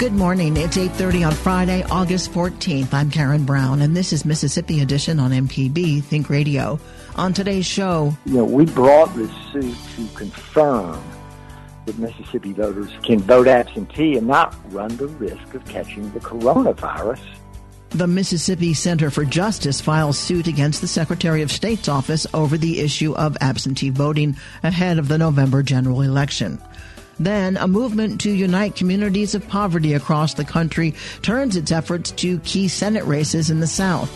Good morning. It's 8:30 on Friday, August 14th. I'm Karen Brown and this is Mississippi Edition on MPB Think Radio. On today's show, you know, we brought this suit to confirm that Mississippi voters can vote absentee and not run the risk of catching the coronavirus. The Mississippi Center for Justice files suit against the Secretary of State's office over the issue of absentee voting ahead of the November general election. Then, a movement to unite communities of poverty across the country turns its efforts to key Senate races in the South.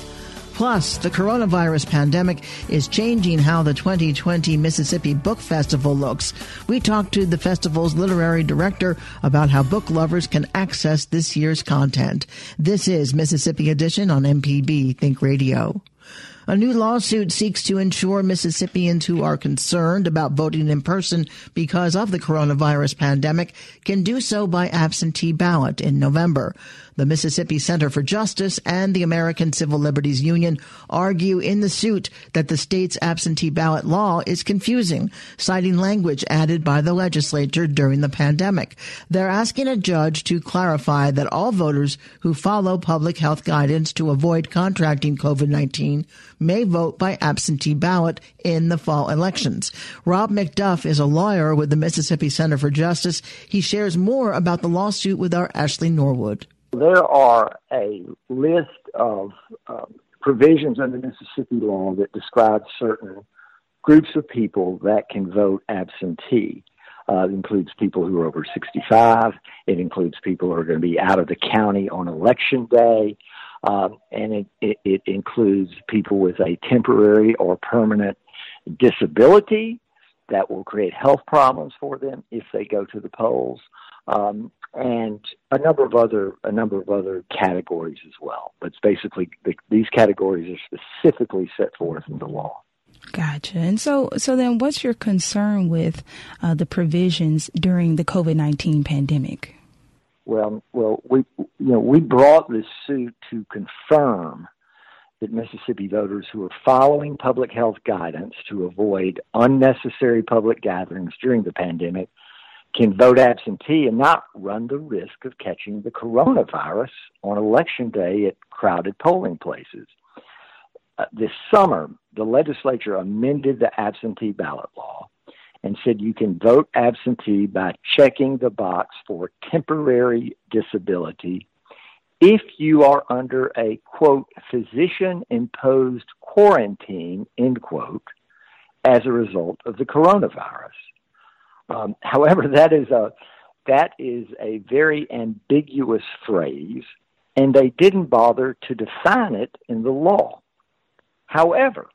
Plus, the coronavirus pandemic is changing how the 2020 Mississippi Book Festival looks. We talked to the festival's literary director about how book lovers can access this year's content. This is Mississippi Edition on MPB Think Radio. A new lawsuit seeks to ensure Mississippians who are concerned about voting in person because of the coronavirus pandemic can do so by absentee ballot in November. The Mississippi Center for Justice and the American Civil Liberties Union argue in the suit that the state's absentee ballot law is confusing, citing language added by the legislature during the pandemic. They're asking a judge to clarify that all voters who follow public health guidance to avoid contracting COVID-19 may vote by absentee ballot in the fall elections. Rob McDuff is a lawyer with the Mississippi Center for Justice. He shares more about the lawsuit with our Ashley Norwood. There are a list of um, provisions under Mississippi law that describe certain groups of people that can vote absentee. Uh, it includes people who are over 65. It includes people who are going to be out of the county on election day. Um, and it, it, it includes people with a temporary or permanent disability that will create health problems for them if they go to the polls, um, and a number of other a number of other categories as well. But it's basically the, these categories are specifically set forth in the law. Gotcha. And so, so then, what's your concern with uh, the provisions during the COVID nineteen pandemic? Well, well, we you know we brought this suit to confirm that Mississippi voters who are following public health guidance to avoid unnecessary public gatherings during the pandemic can vote absentee and not run the risk of catching the coronavirus on election day at crowded polling places. Uh, this summer, the legislature amended the absentee ballot law and said you can vote absentee by checking the box for temporary disability if you are under a quote physician imposed quarantine end quote as a result of the coronavirus. Um, however, that is a that is a very ambiguous phrase, and they didn't bother to define it in the law. However,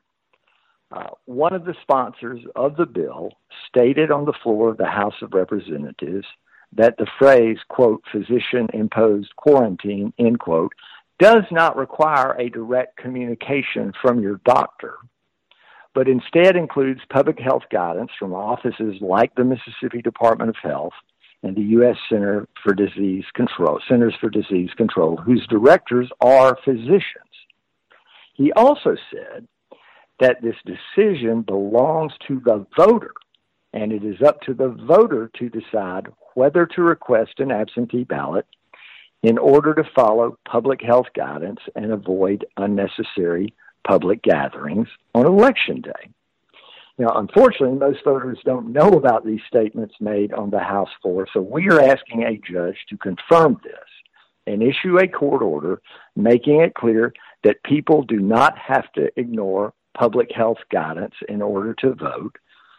uh, one of the sponsors of the bill stated on the floor of the House of Representatives that the phrase, quote, physician imposed quarantine, end quote, does not require a direct communication from your doctor, but instead includes public health guidance from offices like the Mississippi Department of Health and the U.S. Center for Disease Control, Centers for Disease Control, whose directors are physicians. He also said that this decision belongs to the voter, and it is up to the voter to decide whether to request an absentee ballot in order to follow public health guidance and avoid unnecessary public gatherings on election day. Now, unfortunately, most voters don't know about these statements made on the House floor, so we are asking a judge to confirm this and issue a court order making it clear that people do not have to ignore public health guidance in order to vote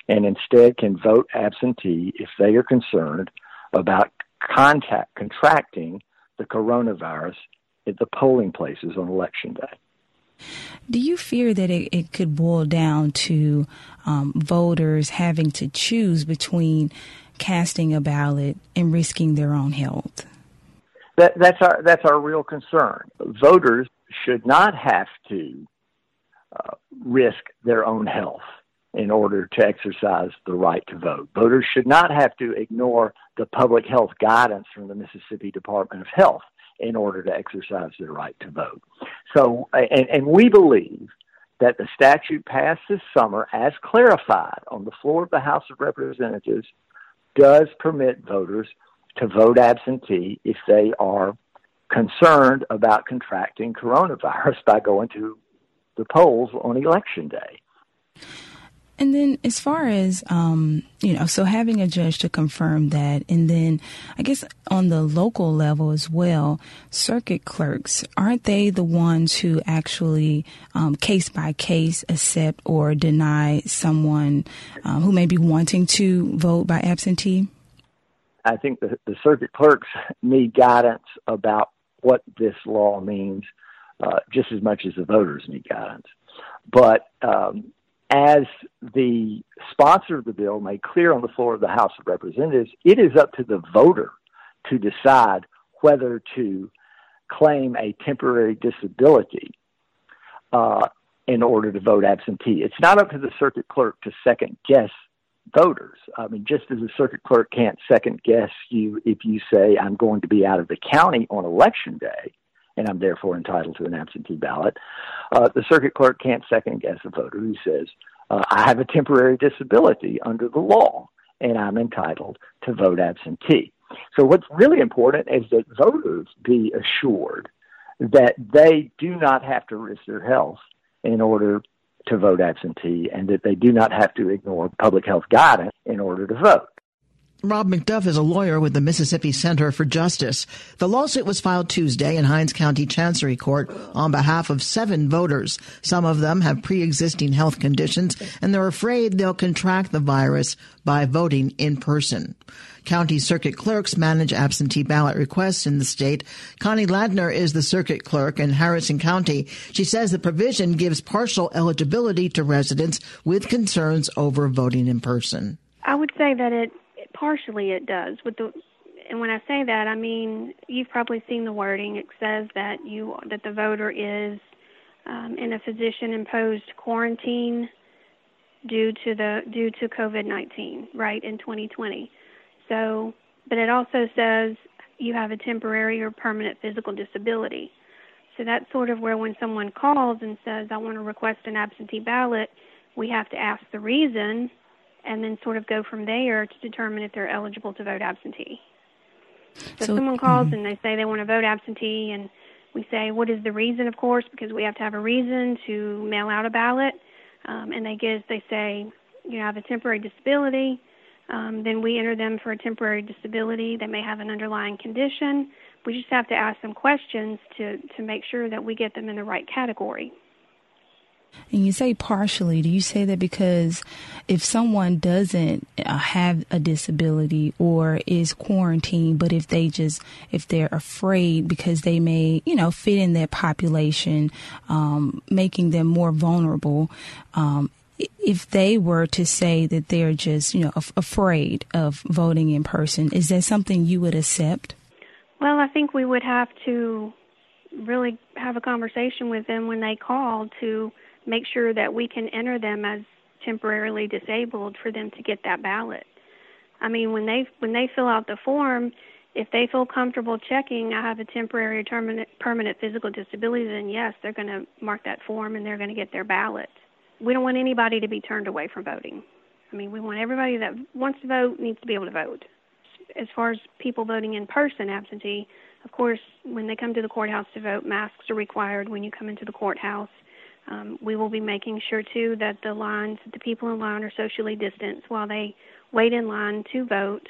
and instead can vote absentee if they are concerned about contact contracting the coronavirus at the polling places on election day. Do you fear that it, it could boil down to um, voters having to choose between casting a ballot and risking their own health? That, that's our that's our real concern. Voters should not have to uh, risk their own health in order to exercise the right to vote. Voters should not have to ignore the public health guidance from the Mississippi Department of Health in order to exercise their right to vote. So, and, and we believe that the statute passed this summer, as clarified on the floor of the House of Representatives, does permit voters to vote absentee if they are concerned about contracting coronavirus by going to the polls on election day. And then, as far as, um, you know, so having a judge to confirm that, and then I guess on the local level as well, circuit clerks, aren't they the ones who actually, um, case by case, accept or deny someone um, who may be wanting to vote by absentee? I think the, the circuit clerks need guidance about what this law means uh, just as much as the voters need guidance. But um, as the sponsor of the bill made clear on the floor of the House of Representatives, it is up to the voter to decide whether to claim a temporary disability uh, in order to vote absentee. It's not up to the circuit clerk to second guess voters. I mean, just as a circuit clerk can't second guess you if you say, I'm going to be out of the county on election day, and I'm therefore entitled to an absentee ballot. Uh, the circuit clerk can't second guess a voter who says, uh, I have a temporary disability under the law and I'm entitled to vote absentee. So what's really important is that voters be assured that they do not have to risk their health in order to vote absentee and that they do not have to ignore public health guidance in order to vote. Rob McDuff is a lawyer with the Mississippi Center for Justice. The lawsuit was filed Tuesday in Hinds County Chancery Court on behalf of seven voters. Some of them have pre-existing health conditions and they're afraid they'll contract the virus by voting in person. County circuit clerks manage absentee ballot requests in the state. Connie Ladner is the circuit clerk in Harrison County. She says the provision gives partial eligibility to residents with concerns over voting in person. I would say that it partially it does. With the and when I say that I mean you've probably seen the wording. It says that you that the voter is um, in a physician imposed quarantine due to the due to COVID-19 right in 2020 so but it also says you have a temporary or permanent physical disability. So that's sort of where when someone calls and says I want to request an absentee ballot we have to ask the reason and then sort of go from there to determine if they're eligible to vote absentee. So, so someone calls mm-hmm. and they say they want to vote absentee, and we say, what is the reason, of course, because we have to have a reason to mail out a ballot. Um, and they give, they say, you know, I have a temporary disability. Um, then we enter them for a temporary disability. They may have an underlying condition. We just have to ask them questions to, to make sure that we get them in the right category. And you say partially. Do you say that because if someone doesn't uh, have a disability or is quarantined, but if they just, if they're afraid because they may, you know, fit in that population, um, making them more vulnerable, um, if they were to say that they're just, you know, af- afraid of voting in person, is that something you would accept? Well, I think we would have to really have a conversation with them when they call to make sure that we can enter them as temporarily disabled for them to get that ballot. I mean, when they when they fill out the form, if they feel comfortable checking I have a temporary or permanent permanent physical disability, then yes, they're going to mark that form and they're going to get their ballot. We don't want anybody to be turned away from voting. I mean, we want everybody that wants to vote needs to be able to vote. As far as people voting in person absentee, of course, when they come to the courthouse to vote, masks are required when you come into the courthouse. Um, we will be making sure too that the lines, the people in line are socially distanced while they wait in line to vote.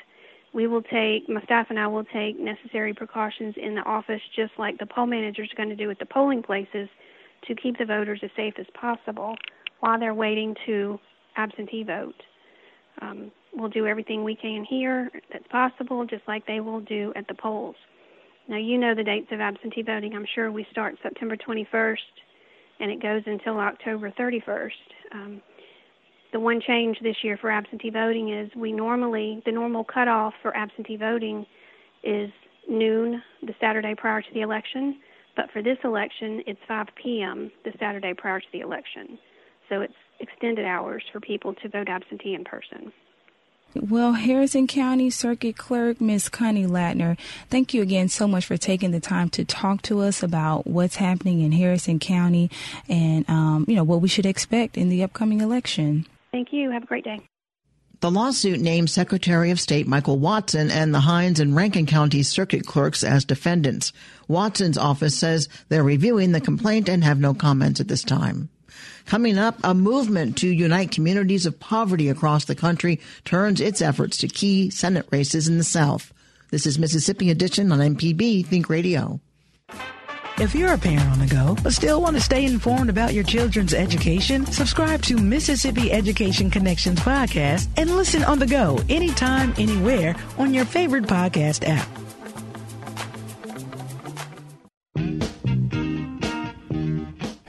We will take, my staff and I will take necessary precautions in the office, just like the poll managers are going to do at the polling places, to keep the voters as safe as possible while they're waiting to absentee vote. Um, we'll do everything we can here that's possible, just like they will do at the polls. Now, you know the dates of absentee voting. I'm sure we start September 21st and it goes until October 31st. Um, the one change this year for absentee voting is we normally, the normal cutoff for absentee voting is noon the Saturday prior to the election, but for this election, it's 5 p.m. the Saturday prior to the election. So it's extended hours for people to vote absentee in person. Well, Harrison County Circuit Clerk Miss Connie Ladner, thank you again so much for taking the time to talk to us about what's happening in Harrison County and um, you know what we should expect in the upcoming election. Thank you. Have a great day. The lawsuit names Secretary of State Michael Watson and the Hinds and Rankin County circuit clerks as defendants. Watson's office says they're reviewing the complaint and have no comments at this time. Coming up, a movement to unite communities of poverty across the country turns its efforts to key Senate races in the South. This is Mississippi Edition on MPB Think Radio. If you're a parent on the go, but still want to stay informed about your children's education, subscribe to Mississippi Education Connections podcast and listen on the go anytime, anywhere on your favorite podcast app.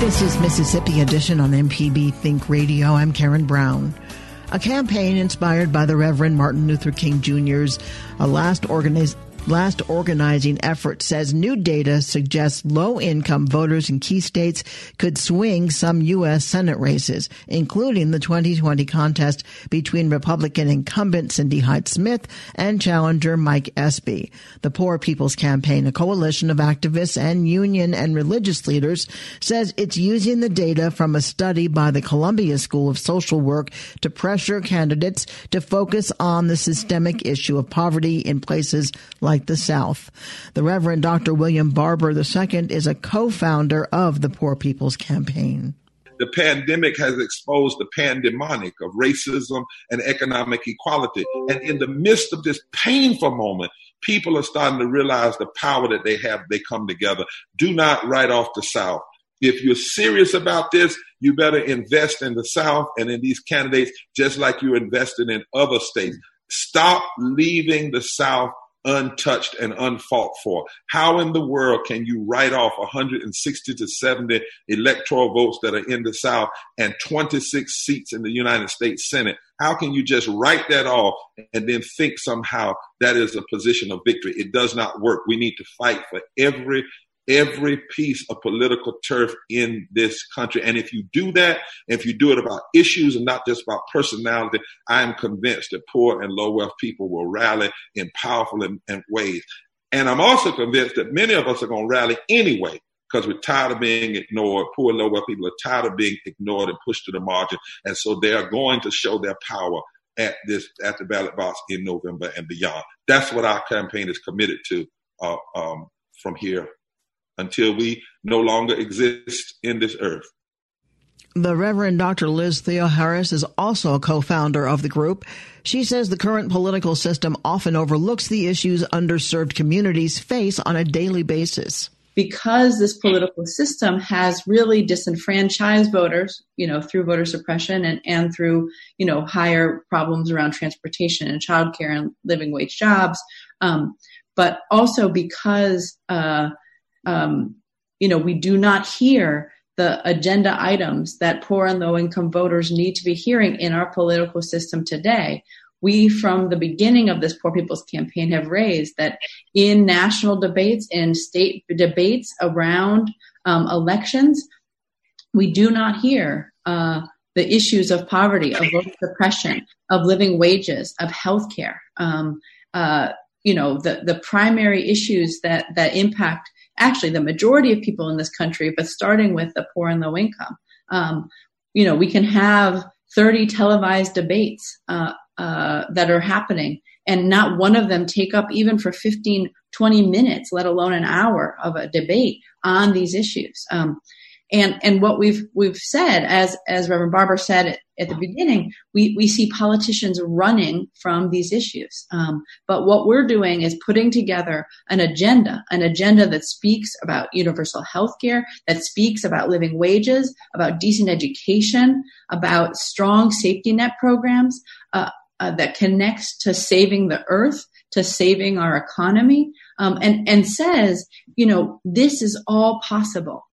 This is Mississippi Edition on MPB Think Radio. I'm Karen Brown. A campaign inspired by the Reverend Martin Luther King Jr.'s uh, last organiz- last organizing effort says new data suggests low income voters in key states could swing some U.S. Senate races, including the 2020 contest between Republican incumbent Cindy Hyde Smith and challenger Mike Espy. The Poor People's Campaign, a coalition of activists and union and religious leaders, says it's using the data from a study by the Columbia School of Social Work to pressure candidates to focus on the systemic issue of poverty in places like like the South. The Reverend Dr. William Barber II is a co-founder of the Poor People's Campaign. The pandemic has exposed the pandemonic of racism and economic equality. And in the midst of this painful moment, people are starting to realize the power that they have. They come together. Do not write off the South. If you're serious about this, you better invest in the South and in these candidates, just like you're investing in other states. Stop leaving the South untouched and unfought for. How in the world can you write off 160 to 70 electoral votes that are in the South and 26 seats in the United States Senate? How can you just write that off and then think somehow that is a position of victory? It does not work. We need to fight for every every piece of political turf in this country. And if you do that, if you do it about issues and not just about personality, I am convinced that poor and low wealth people will rally in powerful in, in ways. And I'm also convinced that many of us are going to rally anyway because we're tired of being ignored. Poor and low wealth people are tired of being ignored and pushed to the margin. And so they are going to show their power at this, at the ballot box in November and beyond. That's what our campaign is committed to uh, um, from here until we no longer exist in this earth. The Reverend Dr. Liz Theoharis is also a co-founder of the group. She says the current political system often overlooks the issues underserved communities face on a daily basis. Because this political system has really disenfranchised voters, you know, through voter suppression and, and through, you know, higher problems around transportation and childcare and living wage jobs, um, but also because uh, um, you know, we do not hear the agenda items that poor and low income voters need to be hearing in our political system today. We, from the beginning of this Poor People's Campaign, have raised that in national debates, in state debates around um, elections, we do not hear uh, the issues of poverty, of voter suppression, of living wages, of healthcare. Um, uh, you know, the, the primary issues that, that impact actually the majority of people in this country, but starting with the poor and low income. Um, you know, we can have 30 televised debates uh, uh, that are happening and not one of them take up even for 15, 20 minutes, let alone an hour of a debate on these issues. Um, and and what we've we've said, as as Reverend Barber said at, the beginning, we we see politicians running from these issues. Um, but what we're doing is putting together an agenda, an agenda that speaks about universal health care, that speaks about living wages, about decent education, about strong safety net programs, uh, uh, that connects to saving the earth, to saving our economy, um, and and says, you know, this is all possible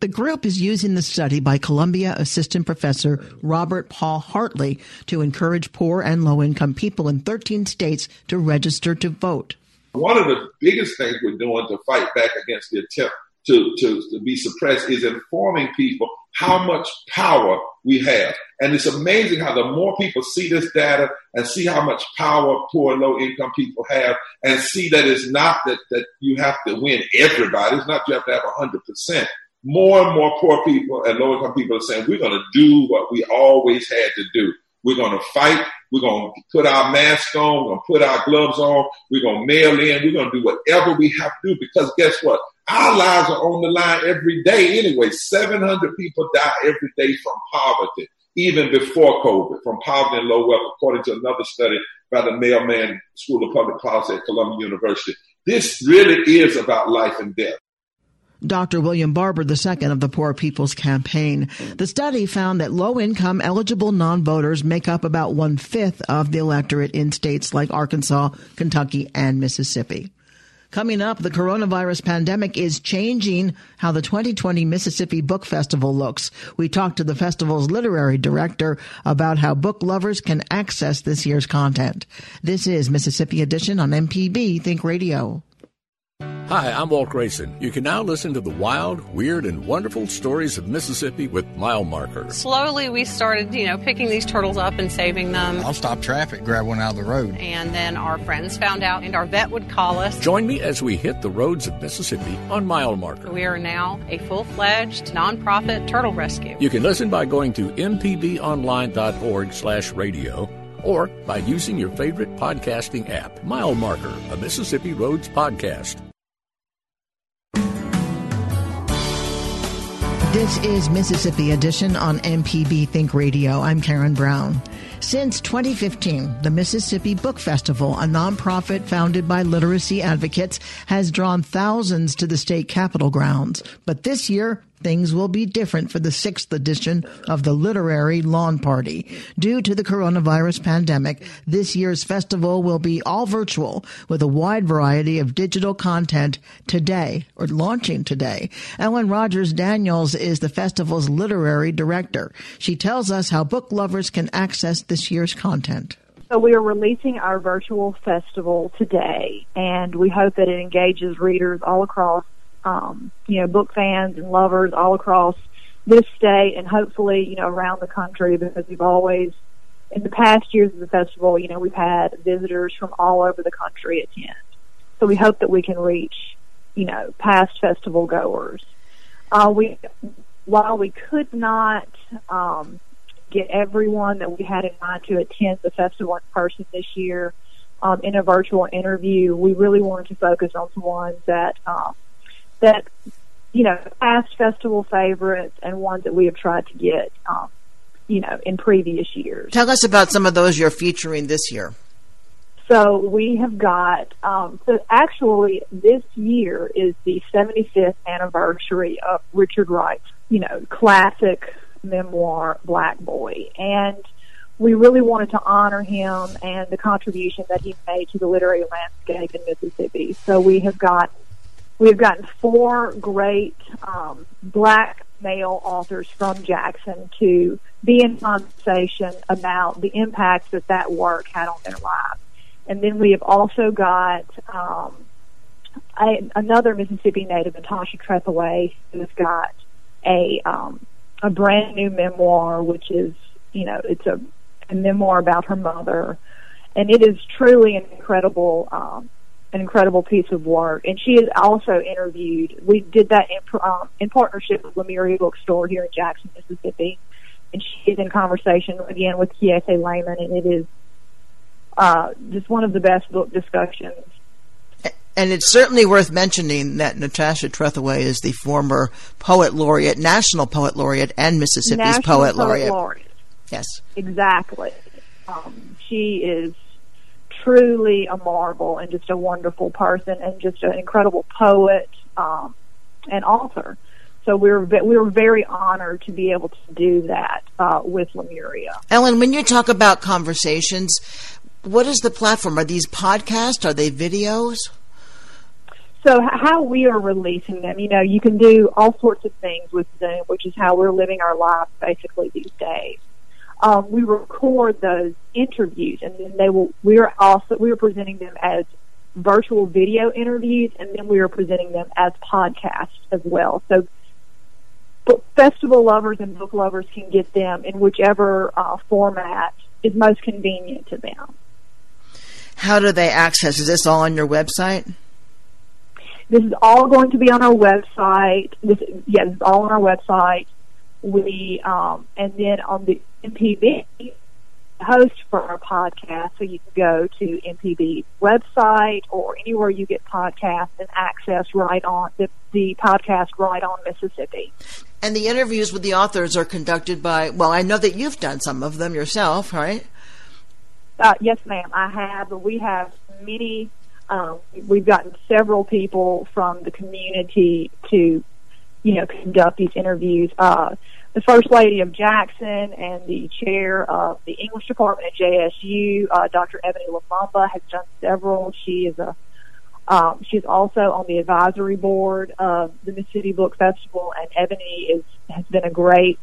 the group is using the study by Columbia Assistant Professor Robert Paul Hartley to encourage poor and low income people in 13 states to register to vote. One of the biggest things we're doing to fight back against the attempt to, to, to be suppressed is informing people how much power we have. And it's amazing how the more people see this data and see how much power poor and low income people have and see that it's not that, that you have to win everybody. It's not you have to have 100% more and more poor people and low income people are saying, we're going to do what we always had to do. We're going to fight. We're going to put our mask on. We're going to put our gloves on. We're going to mail in. We're going to do whatever we have to do because guess what? Our lives are on the line every day anyway. 700 people die every day from poverty, even before COVID, from poverty and low wealth, according to another study by the Mailman School of Public Policy at Columbia University. This really is about life and death. Dr. William Barber II of the Poor People's Campaign. The study found that low income eligible non voters make up about one fifth of the electorate in states like Arkansas, Kentucky, and Mississippi. Coming up, the coronavirus pandemic is changing how the 2020 Mississippi Book Festival looks. We talked to the festival's literary director about how book lovers can access this year's content. This is Mississippi Edition on MPB Think Radio. Hi, I'm Walt Grayson. You can now listen to the wild, weird, and wonderful stories of Mississippi with Mile Marker. Slowly, we started, you know, picking these turtles up and saving them. I'll stop traffic, grab one out of the road. And then our friends found out, and our vet would call us. Join me as we hit the roads of Mississippi on Mile Marker. We are now a full fledged nonprofit turtle rescue. You can listen by going to mpbonline.org slash radio or by using your favorite podcasting app, Mile Marker, a Mississippi Roads podcast. This is Mississippi Edition on MPB Think Radio. I'm Karen Brown. Since 2015, the Mississippi Book Festival, a nonprofit founded by literacy advocates, has drawn thousands to the state capitol grounds. But this year, things will be different for the sixth edition of the Literary Lawn Party. Due to the coronavirus pandemic, this year's festival will be all virtual with a wide variety of digital content today or launching today. Ellen Rogers Daniels is the festival's literary director. She tells us how book lovers can access this year's content. So we are releasing our virtual festival today, and we hope that it engages readers all across um, you know, book fans and lovers all across this state and hopefully, you know, around the country because we've always, in the past years of the festival, you know, we've had visitors from all over the country attend. So we hope that we can reach, you know, past festival goers. Uh, we, while we could not, um, get everyone that we had in mind to attend the festival in person this year, um, in a virtual interview, we really wanted to focus on some ones that, um, that you know past festival favorites and ones that we have tried to get um, you know in previous years. Tell us about some of those you're featuring this year. So we have got um, so actually this year is the 75th anniversary of Richard Wright's you know classic memoir Black Boy and we really wanted to honor him and the contribution that he made to the literary landscape in Mississippi. So we have got We've gotten four great um, black male authors from Jackson to be in conversation about the impact that that work had on their lives. And then we have also got um, a, another Mississippi native, Natasha Trethewey, who's got a um, a brand new memoir, which is you know it's a, a memoir about her mother, and it is truly an incredible um, an incredible piece of work. And she is also interviewed. We did that in, um, in partnership with Lemuria Bookstore here in Jackson, Mississippi, and she is in conversation again with Kiese Laymon, and it is uh, just one of the best book discussions and it's certainly worth mentioning that Natasha Trethewey is the former poet laureate, national poet laureate, and Mississippi's poet, poet laureate. laureate. Yes, exactly. Um, she is truly a marvel and just a wonderful person and just an incredible poet um, and author. So we were we were very honored to be able to do that uh, with Lemuria. Ellen, when you talk about conversations, what is the platform? Are these podcasts? Are they videos? So how we are releasing them, you know, you can do all sorts of things with Zoom, which is how we're living our lives basically these days. Um, we record those interviews, and then they will. We are also we are presenting them as virtual video interviews, and then we are presenting them as podcasts as well. So, book festival lovers and book lovers can get them in whichever uh, format is most convenient to them. How do they access? Is this all on your website? This is all going to be on our website. This, yeah, this is all on our website. We um, and then on the MPB host for our podcast, so you can go to MPB website or anywhere you get podcasts and access right on the, the podcast right on Mississippi. And the interviews with the authors are conducted by. Well, I know that you've done some of them yourself, right? Uh, yes, ma'am. I have. We have many um, we've gotten several people from the community to, you know, conduct these interviews. Uh, the First Lady of Jackson and the chair of the English department at JSU, uh, Dr. Ebony Lumumba, has done several. She is a um, she's also on the advisory board of the Mississippi Book Festival, and Ebony is has been a great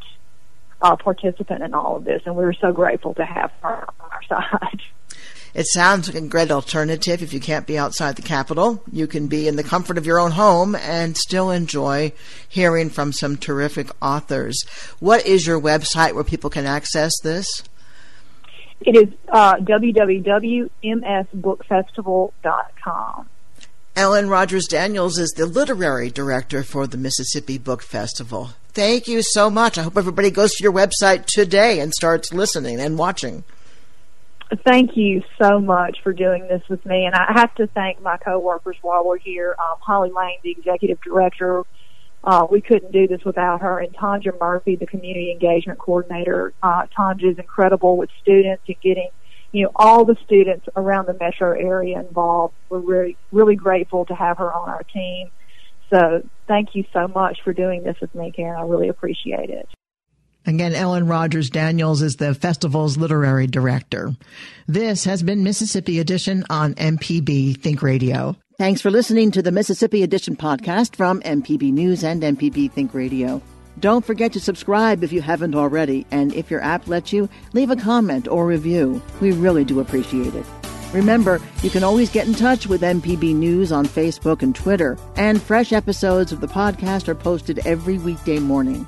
uh, participant in all of this, and we're so grateful to have her on our side. It sounds like a great alternative if you can't be outside the Capitol. You can be in the comfort of your own home and still enjoy hearing from some terrific authors. What is your website where people can access this? It is uh, www.msbookfestival.com. Ellen Rogers Daniels is the literary director for the Mississippi Book Festival. Thank you so much. I hope everybody goes to your website today and starts listening and watching. Thank you so much for doing this with me, and I have to thank my coworkers while we're here. Um, Holly Lane, the executive director, uh, we couldn't do this without her, and Tanja Murphy, the community engagement coordinator. Uh, Tanja is incredible with students and getting, you know, all the students around the metro area involved. We're really, really grateful to have her on our team. So thank you so much for doing this with me, Karen. I really appreciate it. Again, Ellen Rogers Daniels is the festival's literary director. This has been Mississippi Edition on MPB Think Radio. Thanks for listening to the Mississippi Edition podcast from MPB News and MPB Think Radio. Don't forget to subscribe if you haven't already, and if your app lets you, leave a comment or review. We really do appreciate it. Remember, you can always get in touch with MPB News on Facebook and Twitter, and fresh episodes of the podcast are posted every weekday morning.